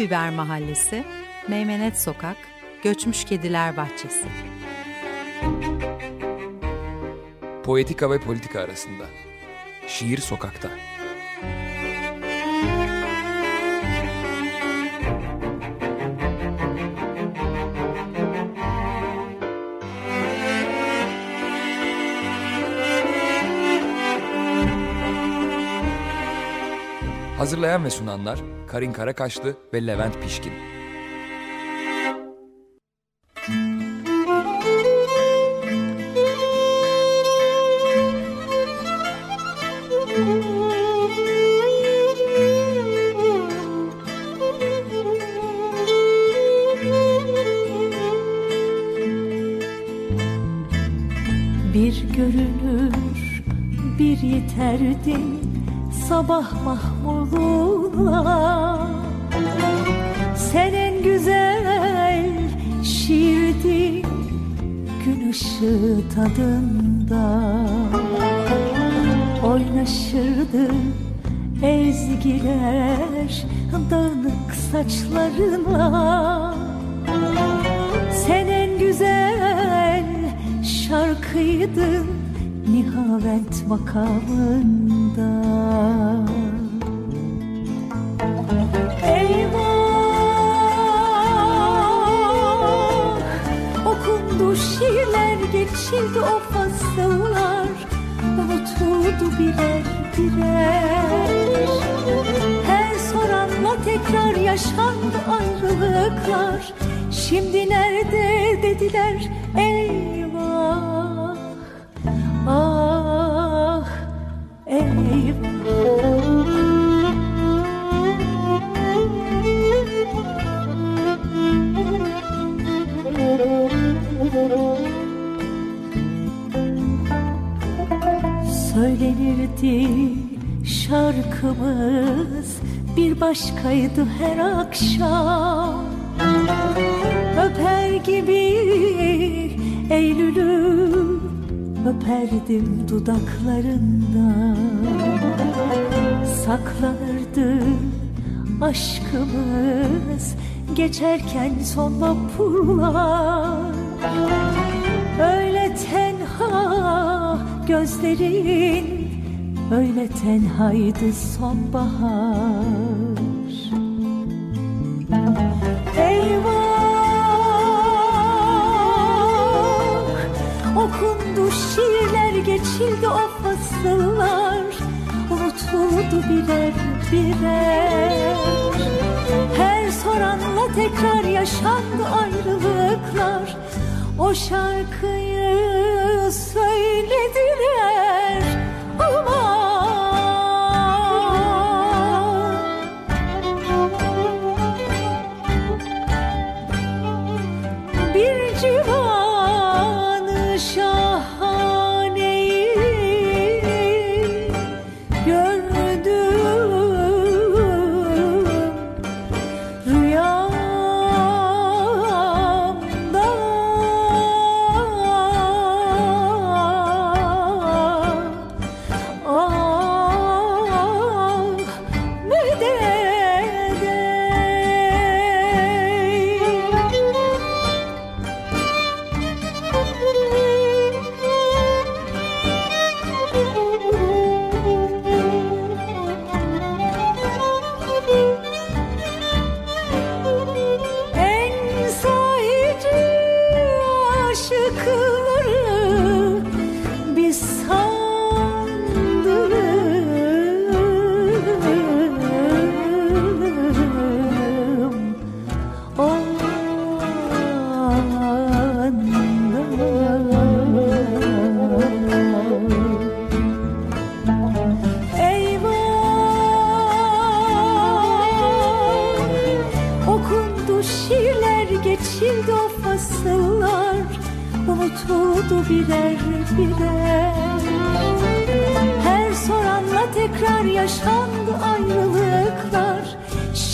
Biber Mahallesi, Meymenet Sokak, Göçmüş Kediler Bahçesi. Poetika ve politika arasında. Şiir sokakta. Hazırlayan ve sunanlar Karin Karakaşlı ve Levent Pişkin. Bir görünür bir yeterdi sabah mahmurluğuna. Sen en güzel şiirdin gün ışığı tadında. Oynaşırdı ezgiler dağınık saçlarına. Sen en güzel şarkıydın Nihavent makamında geçildi o fasıllar Unutuldu birer birer. Her soranla tekrar yaşandı ayrılıklar. Şimdi nerede dediler eyvah Ah eyvah Söylenirdi şarkımız bir başkaydı her akşam. Öper gibi Eylül'ü öperdim dudaklarında Saklanırdı aşkımız geçerken son vapurlar. Öyle tenha gözlerin Öyle tenhaydı sonbahar. Eyvah! Okundu şiirler geçildi o fasıllar. Unutuldu birer birer. Her soranla tekrar yaşandı ayrılıklar. O şarkıyı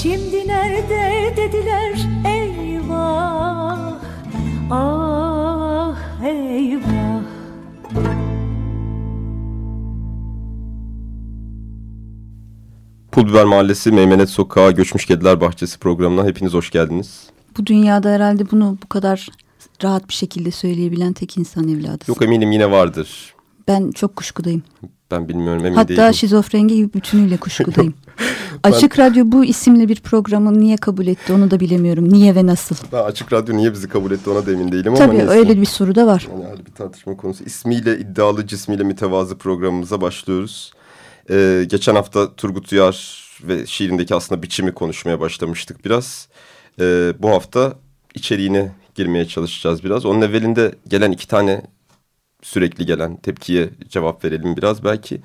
Şimdi nerede dediler eyvah Ah eyvah Pulbiber Mahallesi Meymenet Sokağı Göçmüş Kediler Bahçesi programına hepiniz hoş geldiniz. Bu dünyada herhalde bunu bu kadar rahat bir şekilde söyleyebilen tek insan evladısın. Yok eminim yine vardır. Ben çok kuşkudayım. Ben bilmiyorum emin Hatta değilim. Hatta şizofrengi gibi bütünüyle kuşkudayım. ben... Açık Radyo bu isimli bir programı niye kabul etti onu da bilemiyorum. Niye ve nasıl? Ben Açık Radyo niye bizi kabul etti ona da emin değilim Tabii, ama Tabii öyle bir soru da var. Yani bir tartışma konusu. İsmiyle iddialı cismiyle mütevazı programımıza başlıyoruz. Ee, geçen hafta Turgut Uyar ve şiirindeki aslında biçimi konuşmaya başlamıştık biraz. Ee, bu hafta içeriğine girmeye çalışacağız biraz. Onun evvelinde gelen iki tane sürekli gelen tepkiye cevap verelim biraz. Belki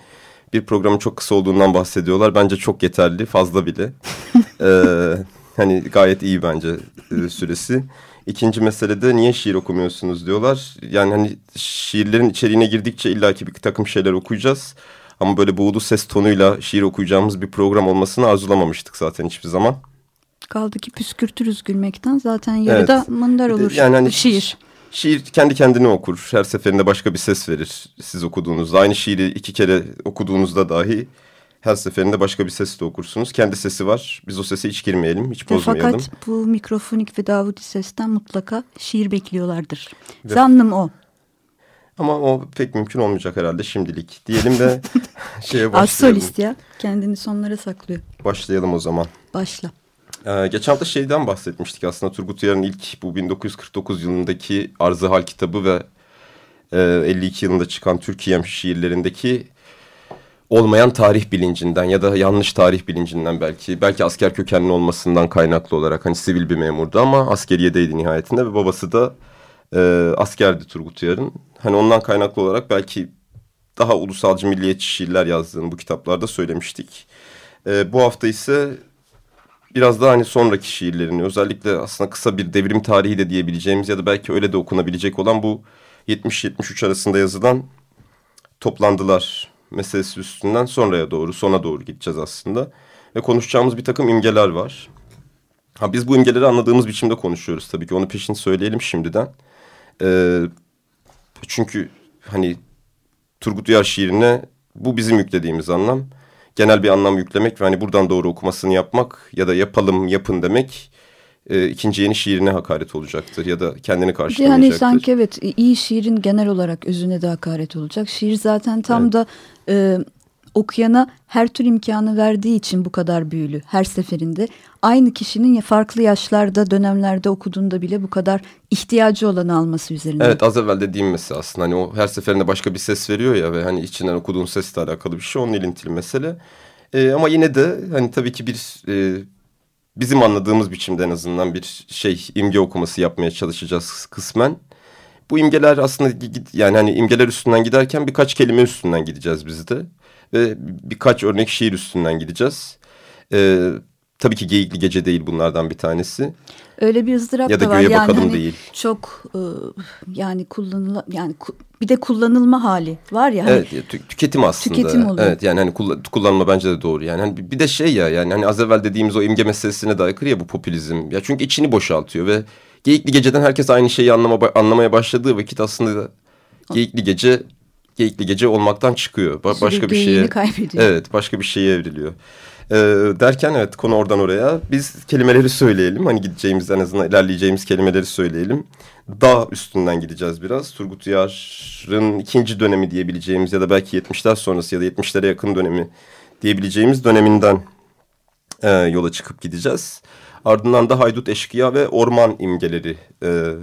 bir programın çok kısa olduğundan bahsediyorlar. Bence çok yeterli, fazla bile. ee, hani gayet iyi bence e, süresi. İkinci meselede niye şiir okumuyorsunuz diyorlar. Yani hani şiirlerin içeriğine girdikçe illaki bir takım şeyler okuyacağız. Ama böyle buğulu ses tonuyla şiir okuyacağımız bir program olmasını arzulamamıştık zaten hiçbir zaman. Kaldı ki püskürtürüz gülmekten zaten yarıda evet. mındar olur yani hani şiir. Şiir kendi kendine okur. Her seferinde başka bir ses verir siz okuduğunuzda. Aynı şiiri iki kere okuduğunuzda dahi her seferinde başka bir sesle okursunuz. Kendi sesi var. Biz o sese hiç girmeyelim, hiç bozmayalım. Fakat bu mikrofonik ve Davudi sesten mutlaka şiir bekliyorlardır. Ve... Zannım o. Ama o pek mümkün olmayacak herhalde şimdilik. Diyelim de şeye başlayalım. Az solist ya. Kendini sonlara saklıyor. Başlayalım o zaman. Başla. Ee, geçen hafta şeyden bahsetmiştik aslında Turgut Uyar'ın ilk bu 1949 yılındaki Arzı Hal kitabı ve e, 52 yılında çıkan Türkiye şiirlerindeki olmayan tarih bilincinden ya da yanlış tarih bilincinden belki belki asker kökenli olmasından kaynaklı olarak hani sivil bir memurdu ama askeriyedeydi nihayetinde ve babası da e, askerdi Turgut Uyar'ın. Hani ondan kaynaklı olarak belki daha ulusalcı milliyetçi şiirler yazdığını bu kitaplarda söylemiştik. E, bu hafta ise biraz daha hani sonraki şiirlerini özellikle aslında kısa bir devrim tarihi de diyebileceğimiz ya da belki öyle de okunabilecek olan bu 70-73 arasında yazılan toplandılar meselesi üstünden sonraya doğru sona doğru gideceğiz aslında. Ve konuşacağımız bir takım imgeler var. Ha, biz bu imgeleri anladığımız biçimde konuşuyoruz tabii ki onu peşin söyleyelim şimdiden. Ee, çünkü hani Turgut Uyar şiirine bu bizim yüklediğimiz anlam genel bir anlam yüklemek ve hani buradan doğru okumasını yapmak ya da yapalım yapın demek e, ikinci yeni şiirine hakaret olacaktır ya da kendini karşılamayacaktır. Yani sanki evet iyi şiirin genel olarak özüne de hakaret olacak. Şiir zaten tam evet. da e, okuyana her tür imkanı verdiği için bu kadar büyülü her seferinde. Aynı kişinin farklı yaşlarda dönemlerde okuduğunda bile bu kadar ihtiyacı olanı alması üzerine. Evet az evvel dediğim mesela aslında hani o her seferinde başka bir ses veriyor ya ve hani içinden okuduğun sesle alakalı bir şey onun ilintili mesele. Ee, ama yine de hani tabii ki bir e, bizim anladığımız biçimde en azından bir şey imge okuması yapmaya çalışacağız kısmen. Bu imgeler aslında yani hani imgeler üstünden giderken birkaç kelime üstünden gideceğiz biz de ve birkaç örnek şiir üstünden gideceğiz. Ee, tabii ki Geyikli Gece değil bunlardan bir tanesi. Öyle bir ızdırap ya da, da var. Yani bakalım hani değil. Çok e, yani kullanıla yani bir de kullanılma hali var ya. Hani, evet tü tüketim aslında. Tüketim oluyor. Evet yani hani kullan kullanma bence de doğru yani. Hani bir de şey ya yani hani az evvel dediğimiz o imge meselesine de aykırı ya bu popülizm. Ya çünkü içini boşaltıyor ve Geyikli Gece'den herkes aynı şeyi anlama, anlamaya başladığı vakit aslında Geyikli Gece Geyikli Gece olmaktan çıkıyor. Ba başka bir şeye kaybediyor. Evet başka bir şeye evriliyor. Ee, derken evet konu oradan oraya. Biz kelimeleri söyleyelim. Hani gideceğimiz en azından ilerleyeceğimiz kelimeleri söyleyelim. Dağ üstünden gideceğiz biraz. Turgut Uyar'ın ikinci dönemi diyebileceğimiz ya da belki 70'ler sonrası ya da 70'lere yakın dönemi diyebileceğimiz döneminden e, yola çıkıp gideceğiz. Ardından da haydut eşkıya ve orman imgeleri e,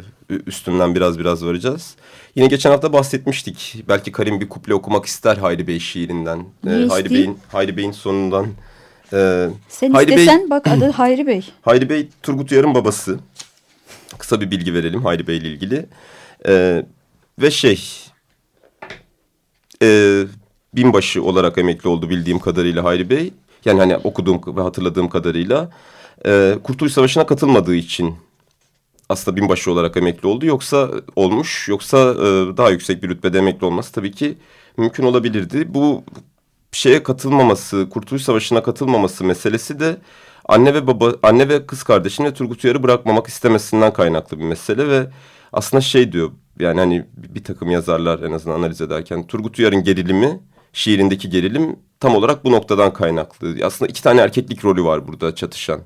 üstünden biraz biraz varacağız. Yine geçen hafta bahsetmiştik. Belki Karim bir kuple okumak ister Hayri Bey şiirinden. Ne e, Hayri Bey'in Hayri Bey'in sonundan ee, Sen Hayri istesen Bey, bak adı Hayri Bey. Hayri Bey Turgut Uyar'ın babası. Kısa bir bilgi verelim Hayri Bey ile ilgili. Ee, ve şey e, binbaşı olarak emekli oldu bildiğim kadarıyla Hayri Bey. Yani hani okuduğum ve hatırladığım kadarıyla. E, Kurtuluş Savaşı'na katılmadığı için aslında binbaşı olarak emekli oldu. Yoksa olmuş yoksa e, daha yüksek bir rütbede emekli olması tabii ki mümkün olabilirdi. Bu şeye katılmaması, Kurtuluş Savaşı'na katılmaması meselesi de anne ve baba, anne ve kız kardeşini ve Turgut Uyar'ı bırakmamak istemesinden kaynaklı bir mesele ve aslında şey diyor yani hani bir takım yazarlar en azından analiz ederken Turgut Uyar'ın gerilimi, şiirindeki gerilim tam olarak bu noktadan kaynaklı. Aslında iki tane erkeklik rolü var burada çatışan.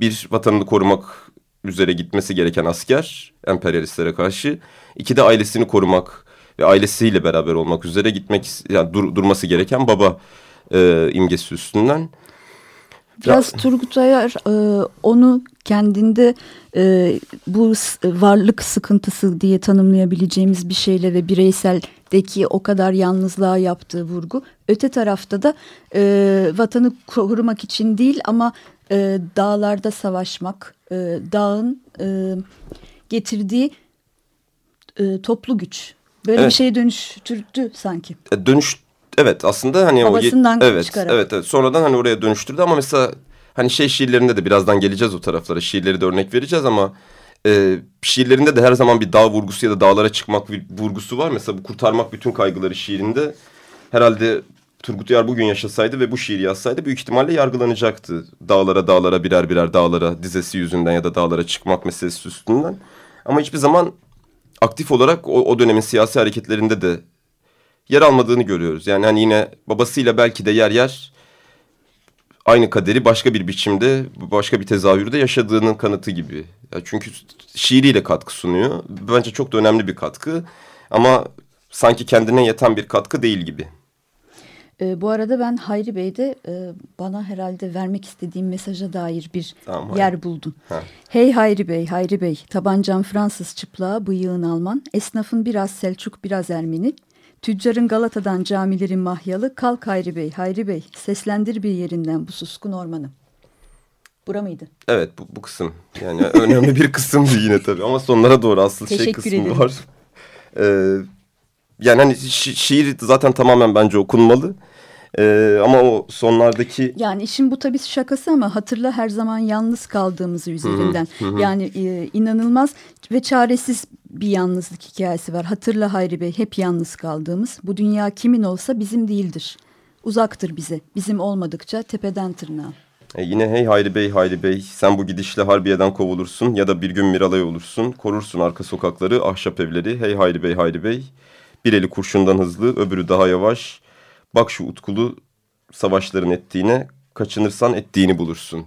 Bir vatanını korumak üzere gitmesi gereken asker emperyalistlere karşı. İki de ailesini korumak ve ailesiyle beraber olmak üzere gitmek yani dur, durması gereken baba e, imgesi üstünden. Biraz Turgut Ayar e, onu kendinde e, bu varlık sıkıntısı diye tanımlayabileceğimiz bir şeyle ve bireyseldeki o kadar yalnızlığa yaptığı vurgu. Öte tarafta da e, vatanı korumak için değil ama e, dağlarda savaşmak, e, dağın e, getirdiği e, toplu güç. Böyle evet. bir şeye dönüştürdü sanki. E, dönüş evet aslında hani Babasından o evet, çıkarak. Evet evet sonradan hani oraya dönüştürdü ama mesela hani şey şiirlerinde de birazdan geleceğiz o taraflara şiirleri de örnek vereceğiz ama e, şiirlerinde de her zaman bir dağ vurgusu ya da dağlara çıkmak vurgusu var. Mesela bu kurtarmak bütün kaygıları şiirinde herhalde Turgut Uyar bugün yaşasaydı ve bu şiiri yazsaydı büyük ihtimalle yargılanacaktı. Dağlara dağlara birer birer dağlara dizesi yüzünden ya da dağlara çıkmak meselesi üstünden. Ama hiçbir zaman aktif olarak o, o dönemin siyasi hareketlerinde de yer almadığını görüyoruz. Yani hani yine babasıyla belki de yer yer aynı kaderi başka bir biçimde, başka bir tezahürde yaşadığının kanıtı gibi. Ya çünkü şiiriyle katkı sunuyor. Bence çok da önemli bir katkı. Ama sanki kendine yeten bir katkı değil gibi. E, bu arada ben Hayri Bey'de e, bana herhalde vermek istediğim mesaja dair bir tamam, yer hayır. buldum. Ha. Hey Hayri Bey, Hayri Bey, tabancam Fransız çıplağı, bıyığın Alman, esnafın biraz Selçuk, biraz Ermeni, tüccarın Galata'dan camilerin mahyalı, kalk Hayri Bey, Hayri Bey, seslendir bir yerinden bu suskun ormanı. Bura mıydı? Evet bu, bu kısım yani önemli bir kısımdı yine tabii ama sonlara doğru asıl şey kısmı ederim. var. Ee, yani hani şi şiir zaten tamamen bence okunmalı. Ee, ama o sonlardaki... Yani işin bu tabii şakası ama hatırla her zaman yalnız kaldığımızı üzerinden. Hı hı. Yani e, inanılmaz ve çaresiz bir yalnızlık hikayesi var. Hatırla Hayri Bey hep yalnız kaldığımız. Bu dünya kimin olsa bizim değildir. Uzaktır bize. Bizim olmadıkça tepeden tırnağa. E yine hey Hayri Bey Hayri Bey sen bu gidişle Harbiye'den kovulursun ya da bir gün Miralay olursun. Korursun arka sokakları ahşap evleri hey Hayri Bey Hayri Bey. Bir eli kurşundan hızlı öbürü daha yavaş. Bak şu utkulu savaşların ettiğine kaçınırsan ettiğini bulursun.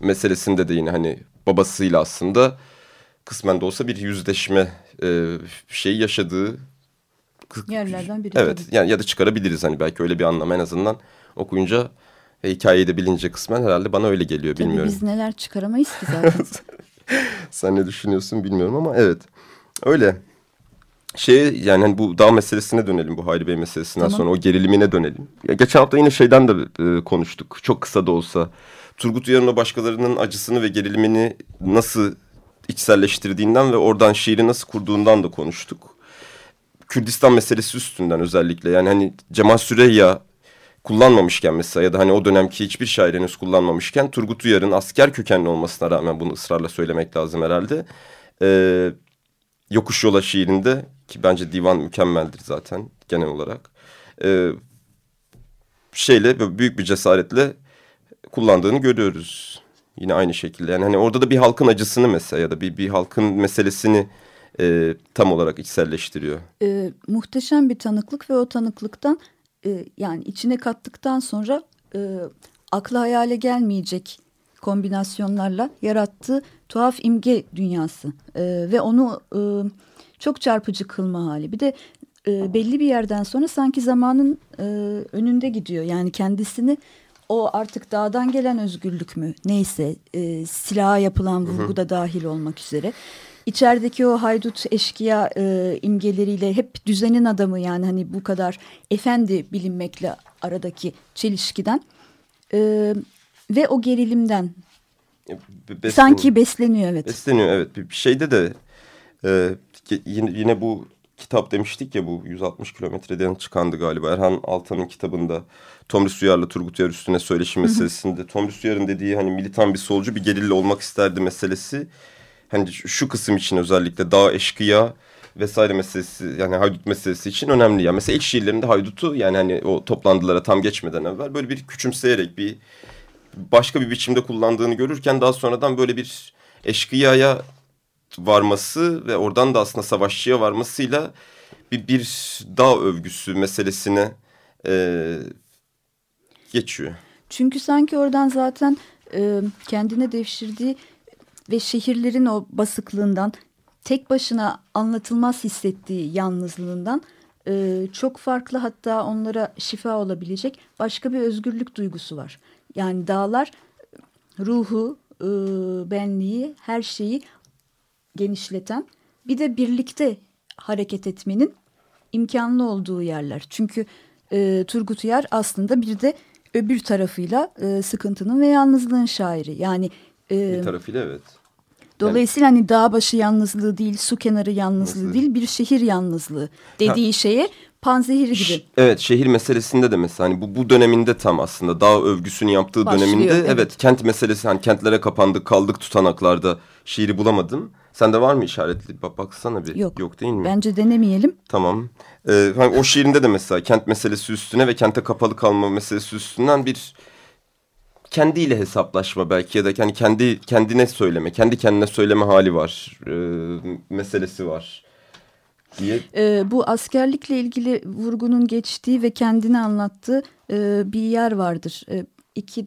Meselesinde de yine hani babasıyla aslında kısmen de olsa bir yüzleşme e, şeyi yaşadığı yerlerden biri. Evet tabii. yani ya da çıkarabiliriz hani belki öyle bir anlam en azından okuyunca e, hikayeyi de bilince kısmen herhalde bana öyle geliyor tabii bilmiyorum. biz neler çıkaramayız ki zaten. Sen ne düşünüyorsun bilmiyorum ama evet öyle şey yani hani bu dağ meselesine dönelim bu Hayri Bey meselesinden tamam. sonra o gerilimine dönelim. Ya geçen hafta yine şeyden de e, konuştuk çok kısa da olsa. Turgut Uyar'ın başkalarının acısını ve gerilimini nasıl içselleştirdiğinden ve oradan şiiri nasıl kurduğundan da konuştuk. Kürdistan meselesi üstünden özellikle yani hani Cemal Süreyya kullanmamışken mesela ya da hani o dönemki hiçbir şair henüz kullanmamışken Turgut Uyar'ın asker kökenli olmasına rağmen bunu ısrarla söylemek lazım herhalde. Ee, Yokuş Yola şiirinde ki bence divan mükemmeldir zaten genel olarak. Ee, şeyle büyük bir cesaretle kullandığını görüyoruz. Yine aynı şekilde yani hani orada da bir halkın acısını mesela ya da bir, bir halkın meselesini e, tam olarak içselleştiriyor. E, muhteşem bir tanıklık ve o tanıklıktan e, yani içine kattıktan sonra e, akla hayale gelmeyecek kombinasyonlarla yarattığı tuhaf imge dünyası e, ve onu e, çok çarpıcı kılma hali. Bir de e, belli bir yerden sonra sanki zamanın e, önünde gidiyor. Yani kendisini o artık dağdan gelen özgürlük mü neyse e, silaha yapılan vurgu da dahil olmak üzere. İçerideki o haydut eşkıya e, imgeleriyle hep düzenin adamı yani hani bu kadar efendi bilinmekle aradaki çelişkiden e, ve o gerilimden Besleniyor. sanki besleniyor evet. Besleniyor evet bir şeyde de e, yine, yine bu kitap demiştik ya bu 160 kilometreden çıkandı galiba. Erhan Altan'ın kitabında Tomris Uyar'la Turgut Uyar üstüne söyleşi meselesinde. Tomris Uyar'ın dediği hani militan bir solcu bir gerilla olmak isterdi meselesi. Hani şu kısım için özellikle dağ eşkıya vesaire meselesi yani haydut meselesi için önemli. Yani mesela ilk şiirlerinde haydutu yani hani o toplandılara tam geçmeden evvel böyle bir küçümseyerek bir başka bir biçimde kullandığını görürken daha sonradan böyle bir eşkıyaya varması ve oradan da aslında savaşçıya geçiyor. Çünkü sanki oradan zaten e, kendine devşirdiği ve şehirlerin o basıklığından tek başına anlatılmaz hissettiği yalnızlığından e, çok farklı hatta onlara şifa olabilecek başka bir özgürlük duygusu var. Yani dağlar ruhu, e, benliği, her şeyi genişleten bir de birlikte hareket etmenin imkanlı olduğu yerler. Çünkü e, Turgut Uyar aslında bir de öbür tarafıyla e, sıkıntının ve yalnızlığın şairi. Yani e, bir tarafıyla evet. Dolayısıyla yani, hani dağ başı yalnızlığı değil, su kenarı yalnızlığı Nasıl? değil, bir şehir yalnızlığı dediği ha. şeye panzehir gibi. Evet şehir meselesinde de mesela hani bu, bu döneminde tam aslında dağ övgüsünü yaptığı Başlıyor, döneminde evet. evet kent meselesi hani kentlere kapandık kaldık tutanaklarda şiiri bulamadım. Sende var mı işaretli? Bak, baksana bir. Yok. Yok değil mi? Bence denemeyelim. Tamam. Ee, hani o şiirinde de mesela kent meselesi üstüne ve kente kapalı kalma meselesi üstünden bir kendiyle hesaplaşma belki ya da hani kendi kendine söyleme, kendi kendine söyleme hali var. E, meselesi var. Diye. E, bu askerlikle ilgili vurgunun geçtiği ve kendini anlattığı e, bir yer vardır. E, iki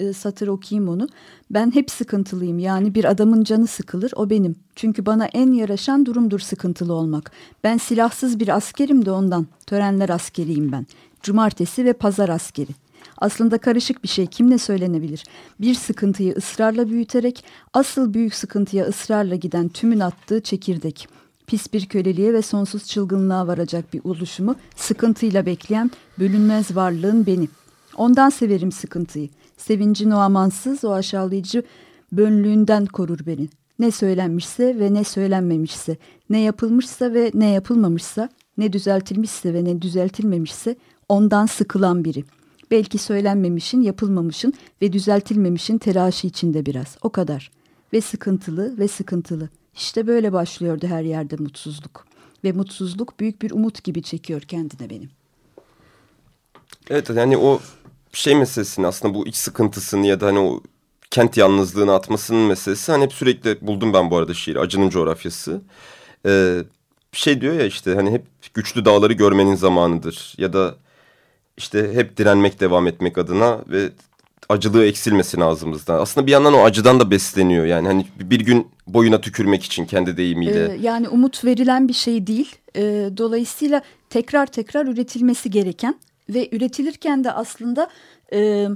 e, satır okuyayım onu. Ben hep sıkıntılıyım yani bir adamın canı sıkılır o benim. Çünkü bana en yaraşan durumdur sıkıntılı olmak. Ben silahsız bir askerim de ondan. Törenler askeriyim ben. Cumartesi ve pazar askeri. Aslında karışık bir şey kimle söylenebilir? Bir sıkıntıyı ısrarla büyüterek asıl büyük sıkıntıya ısrarla giden tümün attığı çekirdek. Pis bir köleliğe ve sonsuz çılgınlığa varacak bir oluşumu sıkıntıyla bekleyen bölünmez varlığın beni. Ondan severim sıkıntıyı. Sevincin o amansız, o aşağılayıcı bönlüğünden korur beni. Ne söylenmişse ve ne söylenmemişse, ne yapılmışsa ve ne yapılmamışsa, ne düzeltilmişse ve ne düzeltilmemişse ondan sıkılan biri. Belki söylenmemişin, yapılmamışın ve düzeltilmemişin telaşı içinde biraz. O kadar. Ve sıkıntılı ve sıkıntılı. İşte böyle başlıyordu her yerde mutsuzluk. Ve mutsuzluk büyük bir umut gibi çekiyor kendine benim. Evet yani o şey meselesini aslında bu iç sıkıntısını ya da hani o kent yalnızlığını atmasının meselesi hani hep sürekli buldum ben bu arada şiir Acının coğrafyası. Ee, şey diyor ya işte hani hep güçlü dağları görmenin zamanıdır ya da işte hep direnmek devam etmek adına ve acılığı eksilmesin ağzımızdan. Aslında bir yandan o acıdan da besleniyor. Yani hani bir gün boyuna tükürmek için kendi deyimiyle. Ee, yani umut verilen bir şey değil. Ee, dolayısıyla tekrar tekrar üretilmesi gereken ve üretilirken de aslında e,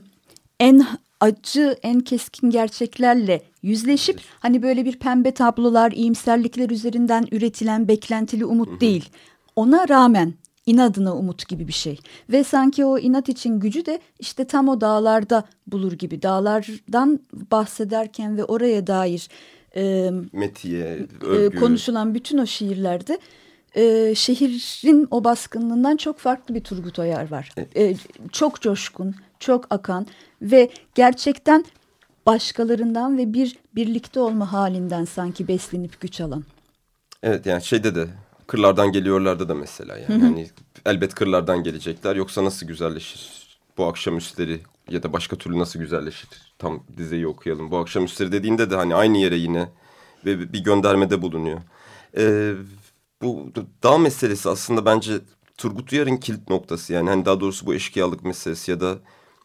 en acı, en keskin gerçeklerle yüzleşip hani böyle bir pembe tablolar, iyimserlikler üzerinden üretilen beklentili umut değil. Ona rağmen inadına umut gibi bir şey. Ve sanki o inat için gücü de işte tam o dağlarda bulur gibi. Dağlardan bahsederken ve oraya dair e, Metiye, e, konuşulan bütün o şiirlerde e, şehrin o baskınlığından çok farklı bir Turgut Oyar var. E, çok coşkun, çok akan ve gerçekten başkalarından ve bir birlikte olma halinden sanki beslenip güç alan. Evet yani şeyde de kırlardan geliyorlardı da mesela yani. yani elbet kırlardan gelecekler. Yoksa nasıl güzelleşir? Bu akşam üstleri ya da başka türlü nasıl güzelleşir? Tam dizeyi okuyalım. Bu akşam üstleri dediğinde de hani aynı yere yine ve bir göndermede bulunuyor. Ee, bu dağ meselesi aslında bence Turgut Uyar'ın kilit noktası. Yani hani daha doğrusu bu eşkıyalık meselesi ya da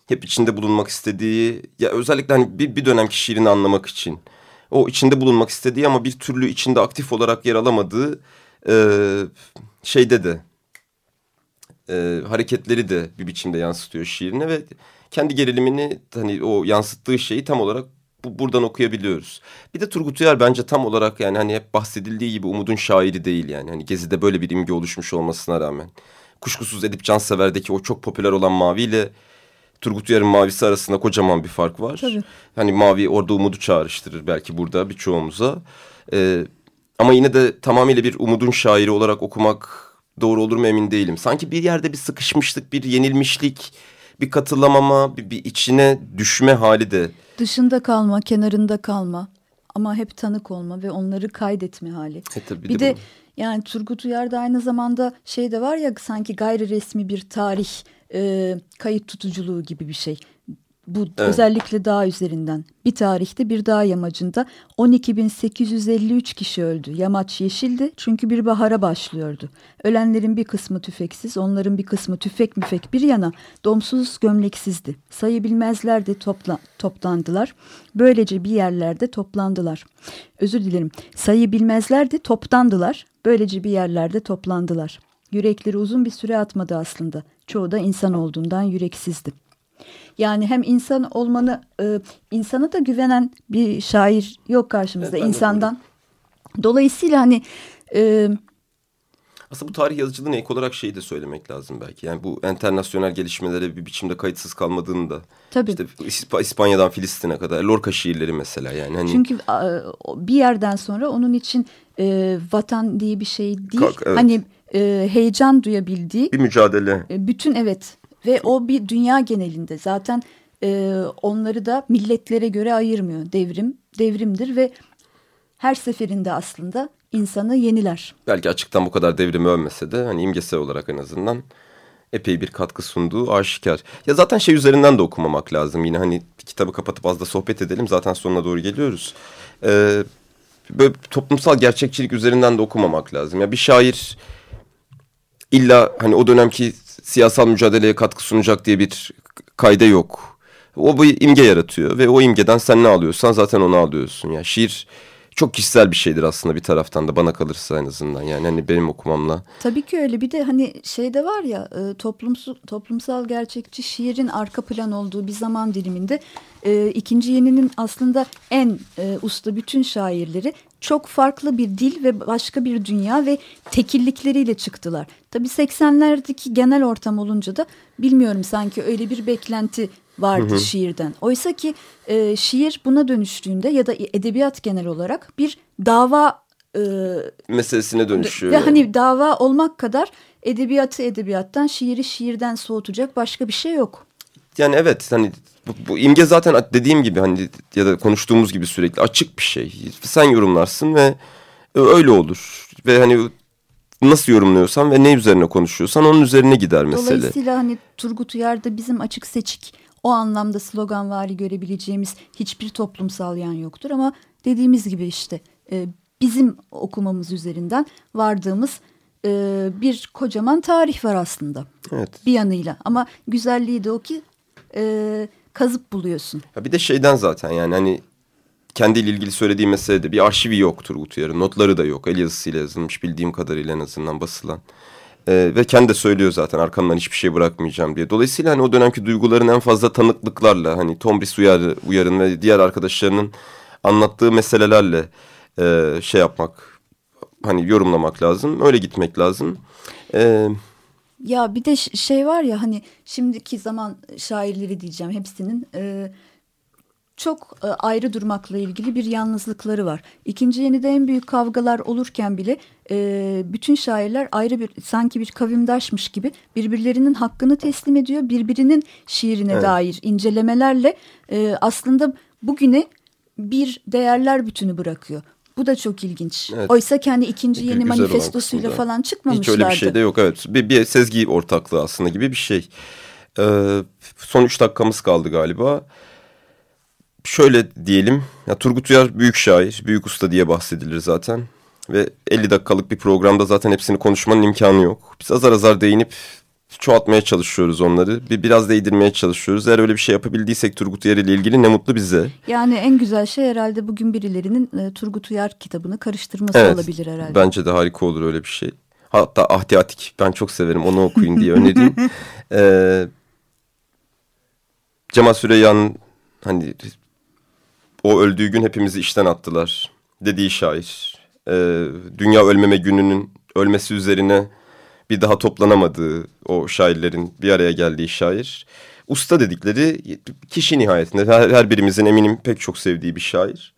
hep içinde bulunmak istediği ya özellikle hani bir, bir dönemki şiirini anlamak için. O içinde bulunmak istediği ama bir türlü içinde aktif olarak yer alamadığı e, şeyde de e, hareketleri de bir biçimde yansıtıyor şiirine ve kendi gerilimini hani o yansıttığı şeyi tam olarak bu, buradan okuyabiliyoruz. Bir de Turgut Uyar bence tam olarak yani hani hep bahsedildiği gibi Umud'un şairi değil yani. Hani Gezi'de böyle bir imge oluşmuş olmasına rağmen. Kuşkusuz Edip Cansever'deki o çok popüler olan Mavi ile Turgut Uyar'ın Mavisi arasında kocaman bir fark var. Tabii. Hani Mavi orada Umud'u çağrıştırır belki burada birçoğumuza. Ee, ama yine de tamamıyla bir Umud'un şairi olarak okumak doğru olur mu emin değilim. Sanki bir yerde bir sıkışmışlık, bir yenilmişlik, bir katılamama, bir, bir içine düşme hali de. Dışında kalma, kenarında kalma ama hep tanık olma ve onları kaydetme hali. E, tabii bir de, de yani Turgut Uyar'da aynı zamanda şey de var ya sanki gayri resmi bir tarih e, kayıt tutuculuğu gibi bir şey. Bu Evet. özellikle dağ üzerinden. Bir tarihte bir dağ yamacında 12.853 kişi öldü. Yamaç yeşildi çünkü bir bahara başlıyordu. Ölenlerin bir kısmı tüfeksiz, onların bir kısmı tüfek müfek bir yana domsuz gömleksizdi. Sayı bilmezlerdi topla, toplandılar. Böylece bir yerlerde toplandılar. Özür dilerim. Sayı bilmezlerdi toptandılar. Böylece bir yerlerde toplandılar. Yürekleri uzun bir süre atmadı aslında. Çoğu da insan olduğundan yüreksizdi. Yani hem insan olmanı, e, insana da güvenen bir şair yok karşımızda Evet, insandan. Dolayısıyla hani e, Aslında bu tarih yazıcılığına ek olarak şeyi de söylemek lazım belki. Yani bu internasyonel gelişmelere bir biçimde kayıtsız kalmadığını da. tabii İşte İsp- İspanya'dan Filistin'e kadar Lorca şiirleri mesela yani. Hani çünkü bir yerden sonra onun için e, vatan diye bir şey değil. Kalk, evet. Hani e, heyecan duyabildiği bir mücadele. E, Bütün evet ve o bir dünya genelinde zaten e, onları da milletlere göre ayırmıyor. Devrim devrimdir ve her seferinde aslında insanı yeniler. belki açıktan bu kadar devrimi övmese de hani imgesel olarak en azından epey bir katkı sunduğu aşikar. Ya zaten şey üzerinden de okumamak lazım. Yine hani kitabı kapatıp az da sohbet edelim. Zaten sonuna doğru geliyoruz. Ee, böyle toplumsal gerçekçilik üzerinden de okumamak lazım. Ya bir şair illa hani o dönemki siyasal mücadeleye katkı sunacak diye bir kayda yok. O bir imge yaratıyor ve o imgeden sen ne alıyorsan zaten onu alıyorsun. Yani şiir çok kişisel bir şeydir aslında bir taraftan da bana kalırsa en azından. Yani hani benim okumamla. Tabii ki öyle bir de hani şey de var ya e, toplumsal, toplumsal gerçekçi şiirin arka plan olduğu bir zaman diliminde e, ikinci yeninin aslında en e, usta bütün şairleri çok farklı bir dil ve başka bir dünya ve tekillikleriyle çıktılar. Tabii 80'lerdeki genel ortam olunca da bilmiyorum sanki öyle bir beklenti vardı şiirden. Oysa ki e, şiir buna dönüştüğünde ya da edebiyat genel olarak bir dava e, meselesine dönüşüyor. ve yani. hani dava olmak kadar edebiyatı edebiyattan, şiiri şiirden soğutacak başka bir şey yok. Yani evet hani bu, bu imge zaten dediğim gibi hani ya da konuştuğumuz gibi sürekli açık bir şey. Sen yorumlarsın ve öyle olur. Ve hani nasıl yorumluyorsan ve ne üzerine konuşuyorsan onun üzerine gider mesele. Dolayısıyla hani Turgut Uyar'da bizim açık seçik o anlamda sloganvari görebileceğimiz hiçbir toplumsal yan yoktur ama dediğimiz gibi işte e, bizim okumamız üzerinden vardığımız e, bir kocaman tarih var aslında Evet. bir yanıyla ama güzelliği de o ki e, kazıp buluyorsun. Ya bir de şeyden zaten yani hani kendiyle ilgili söylediği meselede bir arşivi yok Turgut Uyar'ın. Notları da yok. El yazısıyla yazılmış bildiğim kadarıyla en azından basılan. Ee, ve kendi de söylüyor zaten arkamdan hiçbir şey bırakmayacağım diye. Dolayısıyla hani o dönemki duyguların en fazla tanıklıklarla hani Tombris Uyar, Uyar'ın ve diğer arkadaşlarının anlattığı meselelerle e, şey yapmak hani yorumlamak lazım. Öyle gitmek lazım. Ee, Ya bir de şey var ya hani şimdiki zaman şairleri diyeceğim hepsinin e, çok e, ayrı durmakla ilgili bir yalnızlıkları var. İkinci yenide en büyük kavgalar olurken bile e, bütün şairler ayrı bir sanki bir kavimdaşmış gibi birbirlerinin hakkını teslim ediyor. Birbirinin şiirine Evet. dair incelemelerle e, aslında bugüne bir değerler bütünü bırakıyor. Bu da çok ilginç. Evet. Oysa kendi ikinci Gü- yeni güzel manifestosuyla falan çıkmamışlardı. Hiç öyle bir şey de yok evet. Bir, bir sezgi ortaklığı aslında gibi bir şey. Ee, son üç dakikamız kaldı galiba. Şöyle diyelim. Ya Turgut Uyar büyük şair, büyük usta diye bahsedilir zaten. Ve 50 dakikalık bir programda zaten hepsini konuşmanın imkanı yok. Biz azar azar değinip çoğaltmaya çalışıyoruz onları. Bir, biraz değdirmeye çalışıyoruz. Eğer öyle bir şey yapabildiysek Turgut Uyar ile ilgili ne mutlu bize. Yani en güzel şey herhalde bugün birilerinin e, Turgut Uyar kitabını karıştırması Evet, olabilir herhalde. Bence de harika olur öyle bir şey. Hatta Ahdi Atik ben çok severim onu okuyun diye önereyim. Ee, Cemal Süreyya'nın hani o öldüğü gün hepimizi işten attılar dediği şair. Ee, Dünya Ölmeme Günü'nün ölmesi üzerine bir daha toplanamadığı o şairlerin bir araya geldiği şair. Usta dedikleri kişi nihayetinde her, her birimizin eminim pek çok sevdiği bir şair.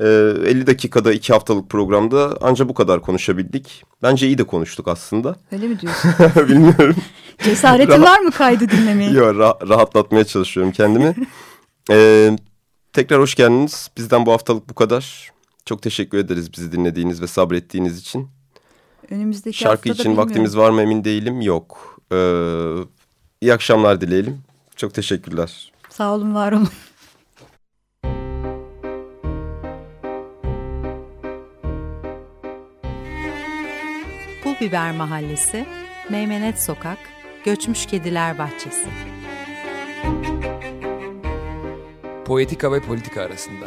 Ee, 50 dakikada iki haftalık programda ancak bu kadar konuşabildik. Bence iyi de konuştuk aslında. Öyle mi diyorsun? Bilmiyorum. Cesaretin var mı kaydı dinlemeye? Yok ra- rahatlatmaya çalışıyorum kendimi. Ee, tekrar hoş geldiniz. Bizden bu haftalık bu kadar. Çok teşekkür ederiz bizi dinlediğiniz ve sabrettiğiniz için. Önümüzdeki Şarkı haftada için bilmiyorum. vaktimiz var mı emin değilim. Yok. Ee, iyi akşamlar dileyelim. Çok teşekkürler. Sağ olun, var olun. Pul Biber Mahallesi, Meymenet Sokak, Göçmüş Kediler Bahçesi. Poetika ve politika arasında.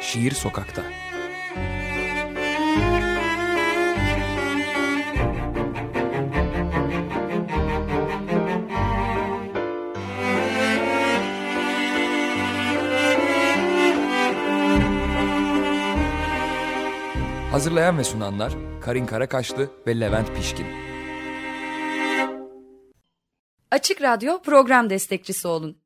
Şiir sokakta. Hazırlayan ve sunanlar Karin Karakaşlı ve Levent Pişkin. Açık Radyo program destekçisi olun.